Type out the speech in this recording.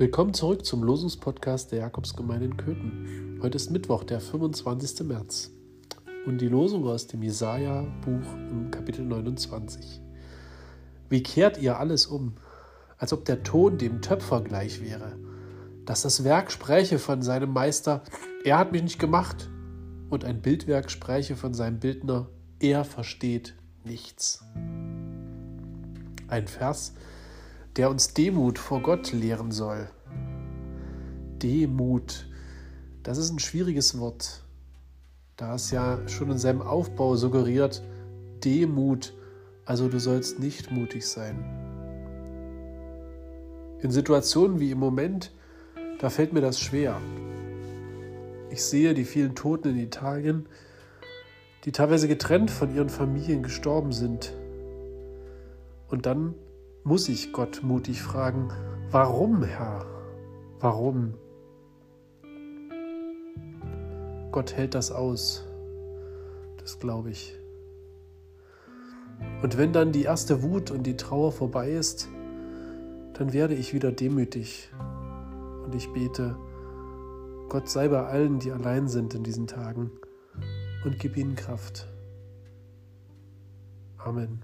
Willkommen zurück zum Losungspodcast der Jakobsgemeinde in Köthen. Heute ist Mittwoch, der 25. März. Und die Losung aus dem Jesaja-Buch im Kapitel 29. Wie kehrt ihr alles um, als ob der Ton dem Töpfer gleich wäre, dass das Werk spräche von seinem Meister, er hat mich nicht gemacht, und ein Bildwerk spräche von seinem Bildner, er versteht nichts. Ein Vers, der uns Demut vor Gott lehren soll. Demut, das ist ein schwieriges Wort. Da es ja schon in seinem Aufbau suggeriert, Demut, also du sollst nicht mutig sein. In Situationen wie im Moment, da fällt mir das schwer. Ich sehe die vielen Toten in Italien, die teilweise getrennt von ihren Familien gestorben sind. Und dann muss ich Gott mutig fragen, warum, Herr? Warum? Gott hält das aus. Das glaube ich. Und wenn dann die erste Wut und die Trauer vorbei ist, dann werde ich wieder demütig und ich bete, Gott sei bei allen, die allein sind in diesen Tagen und gib ihnen Kraft. Amen.